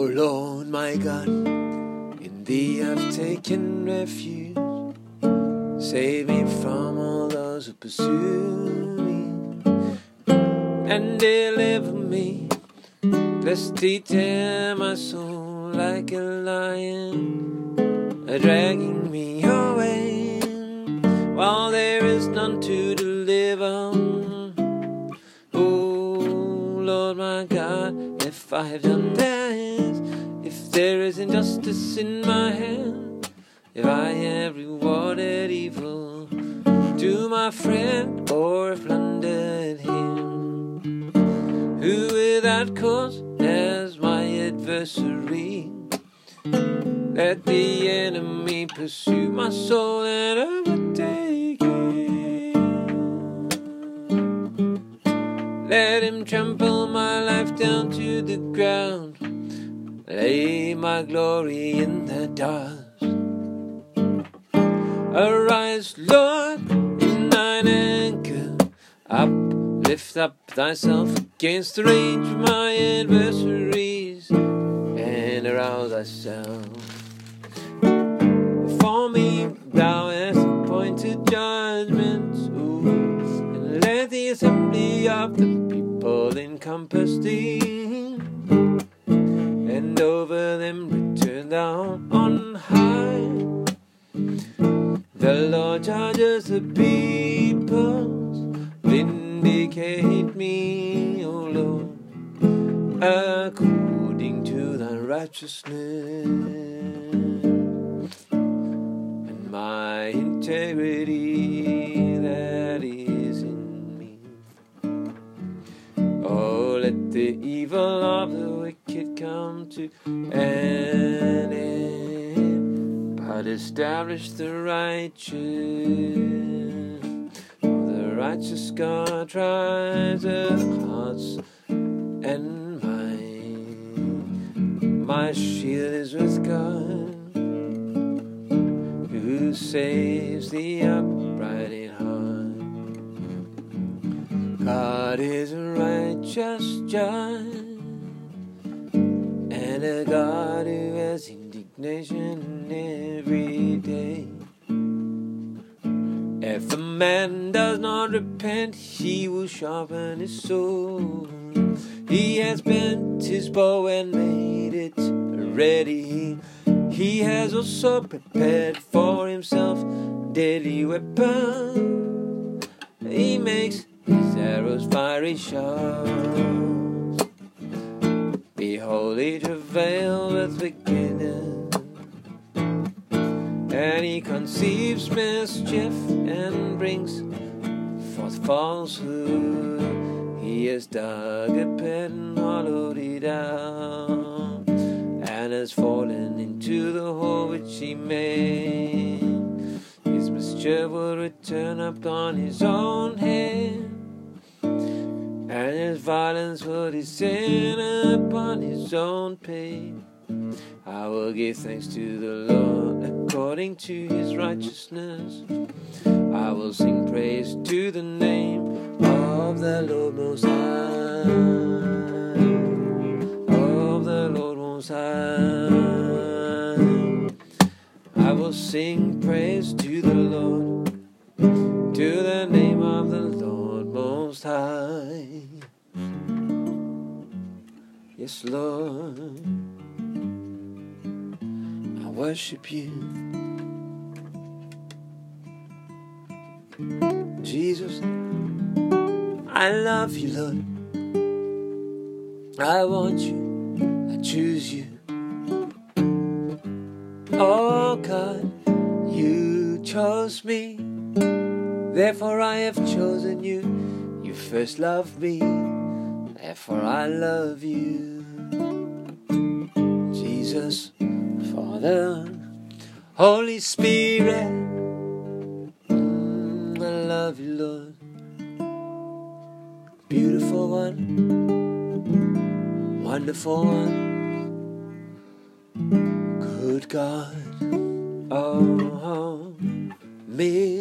Oh Lord, my God, in Thee I've taken refuge. Save me from all those who pursue me, and deliver me. Lest Thee tear my soul like a lion, dragging me away, Lord, my God, if I have done this, if there is injustice in my hand, if I have rewarded evil to my friend or plundered him, who without cause as my adversary, let the enemy pursue my soul and overtake Let him trample my life down to the ground. Lay my glory in the dust. Arise, Lord, in thine anger. Up, lift up thyself against the rage of my adversaries, and arouse thyself. For me, thou hast appointed judgments, ooh, and let the assembly of the people encompass thee, and over them return thou on high. The Lord judges the peoples, vindicate me, O Lord, according to thy righteousness. And my integrity that is the evil of the wicked come to an end, but establish the righteous. For the righteous God tries the hearts and mind. My shield is with God who saves the upright in heart. God is a righteous judge and a God who has indignation every day. If a man does not repent, he will sharpen his sword. He has bent his bow and made it ready. He has also prepared for himself deadly weapons. He makes his arrows fiery sharp. Behold, he travails with wickedness, and he conceives mischief and brings forth falsehood. He has dug a pit and hollowed it out, and has fallen into the hole which he made. His mischief will return upon his own head, and his violence would will descend upon his own pain. I will give thanks to the Lord according to his righteousness. I will sing praise to the name of the Lord Most High. Of the Lord Most High. I will sing praise to the Lord, to the name of the Lord Most High. Lord, I worship you. Jesus, I love you, Lord. I want you, I choose you. Oh God, you chose me, therefore I have chosen you. You first loved me, therefore I love you. Jesus, Father, Holy Spirit, mm, I love you, Lord. Beautiful one, wonderful one good God. Oh, amen.